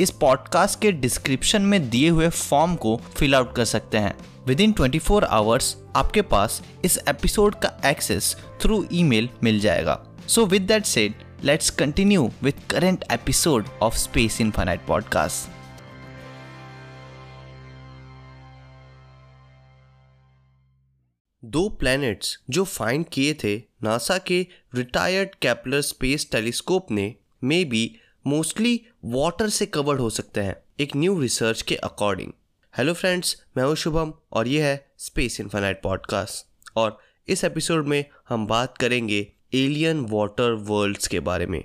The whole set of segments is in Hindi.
इस पॉडकास्ट के डिस्क्रिप्शन में दिए हुए फॉर्म को फिल आउट कर सकते हैं। Within twenty four hours आपके पास इस एपिसोड का एक्सेस थ्रू ईमेल मिल जाएगा। So with that said let's continue with current episode of space infinite podcast दो प्लैनेट्स जो फाइंड किए थे नासा के रिटायर्ड कैपलर स्पेस टेलीस्कोप ने मे बी मोस्टली वाटर से कवर्ड हो सकते हैं, एक न्यू रिसर्च के अकॉर्डिंग हेलो फ्रेंड्स मैं हूँ शुभम और ये है स्पेस इन्फानाइट पॉडकास्ट और इस एपिसोड में हम बात करेंगे एलियन वाटर वर्ल्ड्स के बारे में.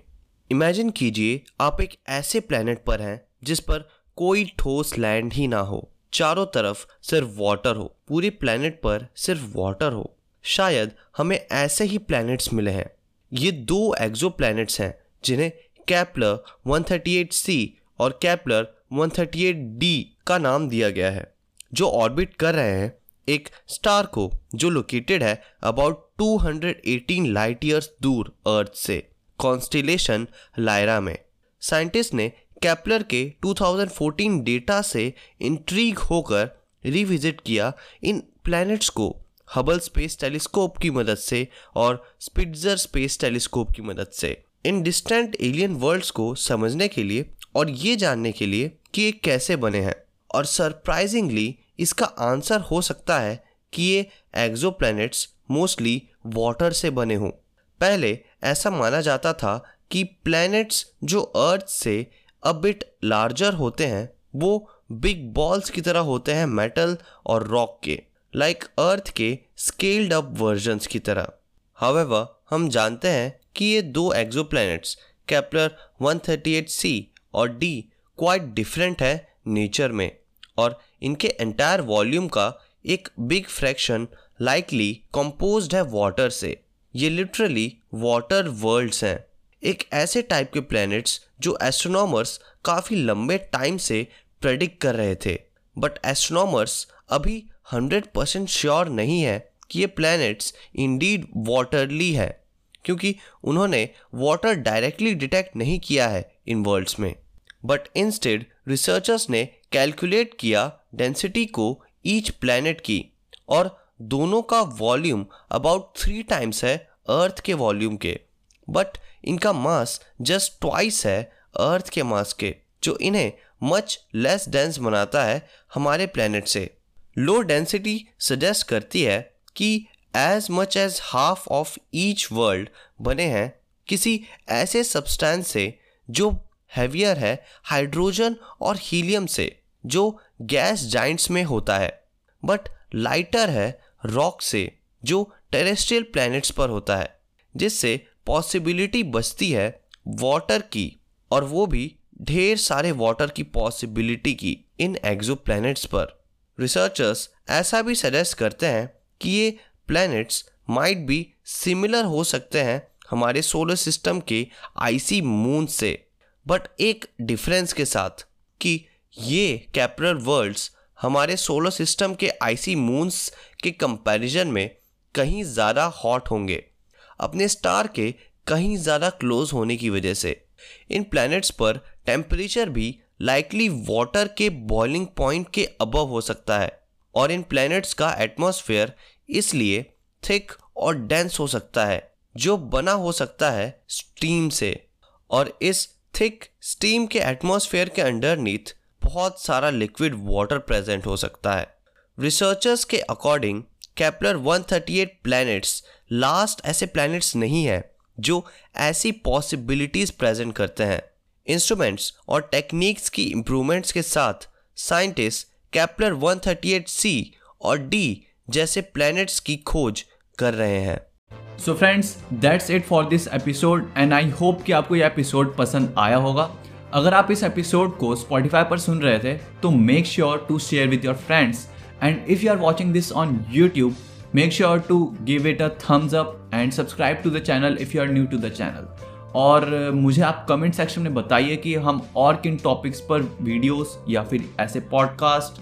इमेजिन कीजिए, आप एक ऐसे प्लेनेट पर हैं जिस पर कोई ठोस लैंड ही ना हो. चारों तरफ़ सिर्फ़ वाटर हो, पूरे प्लेनेट पर सिर्फ़ वाटर हो. शायद हमें ऐसे ही प्लैनेट्स मिले हैं. ये दो एक्जो हैं जिन्हें कैपलर 138c और कैपलर 138d का नाम दिया गया है, जो ऑर्बिट कर रहे हैं एक स्टार को, जो लोकेटेड है अबाउट 218 लाइट ईयर्स दूर अर्थ से कॉन्स्टिलेशन लायरा में। साइंटिस्ट ने कैपलर के 2014 डेटा से इंट्रीग होकर रिविजिट किया इन प्लैनेट्स को हबल स्पेस टेलीस्कोप की मदद से और स्पिट्जर स्पेस टेलीस्कोप की मदद से। इन डिस्टेंट एलियन वर्ल्ड्स को समझने के लिए और ये जानने के लिए कि ये कैसे बने हैं। और सरप्राइजिंगली इसका आंसर हो सकता है कि ये एक्जो मोस्टली वाटर से बने हों। पहले ऐसा माना जाता था कि प्लैनेट्स जो अर्थ से अबिट लार्जर होते हैं, वो बिग बॉल्स की तरह होते हैं मेटल और रॉक के लाइक like अर्थ के स्केल्ड अप वर्जन्स की तरह। हावेवर हम जानते हैं कि ये दो एक्जोप्लैनेट्स कैपलर 138c और डी क्वाइट डिफरेंट है नेचर में और इनके एंटायर वॉल्यूम का एक बिग फ्रैक्शन लाइकली कंपोज्ड है वाटर से। ये लिटरली वाटर वर्ल्ड्स हैं। एक ऐसे टाइप के प्लैनेट्स जो एस्ट्रोनॉमर्स काफ़ी लंबे टाइम से प्रेडिक्ट कर रहे थे। बट एस्ट्रोनॉमर्स अभी 100 परसेंट श्योर नहीं है कि ये प्लैनेट्स इंडीड वाटरली है। क्योंकि उन्होंने वाटर डायरेक्टली डिटेक्ट नहीं किया है इन वर्ल्ड्स में। बट इंस्टेड रिसर्चर्स ने कैलकुलेट किया डेंसिटी को ईच प्लैनेट की। और दोनों का वॉल्यूम अबाउट थ्री टाइम्स है अर्थ के वॉल्यूम के। बट इनका मास जस्ट ट्वाइस है अर्थ के मास के, जो इन्हें मच लेस डेंस बनाता है हमारे प्लैनेट से। लो डेंसिटी सजेस्ट करती है कि as much as half of each world बने हैं किसी ऐसे सब्सटेंस से जो हैवियर है हाइड्रोजन और हीलियम से, जो गैस जाइंट्स में होता है बट लाइटर है रॉक से, जो टेरेस्ट्रियल प्लैनेट्स पर होता है, जिससे पॉसिबिलिटी बचती है वाटर की, और वो भी ढेर सारे वाटर की पॉसिबिलिटी की इन एक्जो पर। रिसर्चर्स ऐसा भी सजेस्ट करते हैं कि ये प्लैनेट्स माइट बी सिमिलर हो सकते हैं हमारे सोलर सिस्टम के आईसी मून से। बट एक डिफरेंस के साथ कि ये कैपरल वर्ल्ड्स हमारे सोलर सिस्टम के आईसी मून्स के कंपैरिजन में कहीं ज़्यादा हॉट होंगे। अपने स्टार के कहीं ज़्यादा क्लोज होने की वजह से। इन प्लैनेट्स पर टेम्परेचर भी लाइकली वाटर के बॉइलिंग पॉइंट के अबव हो सकता है। और इन प्लैनेट्स का एटमॉस्फेयर इसलिए थिक और डेंस हो सकता है, जो बना हो सकता है स्टीम से। और इस थिक स्टीम के एटमॉस्फेयर के अंडरनीथ बहुत सारा लिक्विड वाटर प्रेजेंट हो सकता है। रिसर्चर्स के अकॉर्डिंग, कैपलर 138 प्लैनेट्स लास्ट ऐसे प्लैनेट्स नहीं है, जो ऐसी पॉसिबिलिटीज प्रेजेंट करते हैं। इंस्ट्रूमेंट्स और टेक्निक्स की इंप्रूवमेंट्स के साथ, साइंटिस्ट कैपलर 138 सी और डी जैसे प्लैनेट्स की खोज कर रहे हैं so friends that's it for this episode and I hope कि आपको यह एपिसोड पसंद आया होगा अगर आप इस एपिसोड को स्पॉटिफाई पर सुन रहे थे तो make sure to share with your friends And if you are watching this on YouTube, make sure to give it a thumbs up and subscribe to the channel if you are new to the channel. और uh, मुझे आप कमेंट सेक्शन में बताइए कि हम और किन टॉपिक्स पर वीडियोस या फिर ऐसे पॉडकास्ट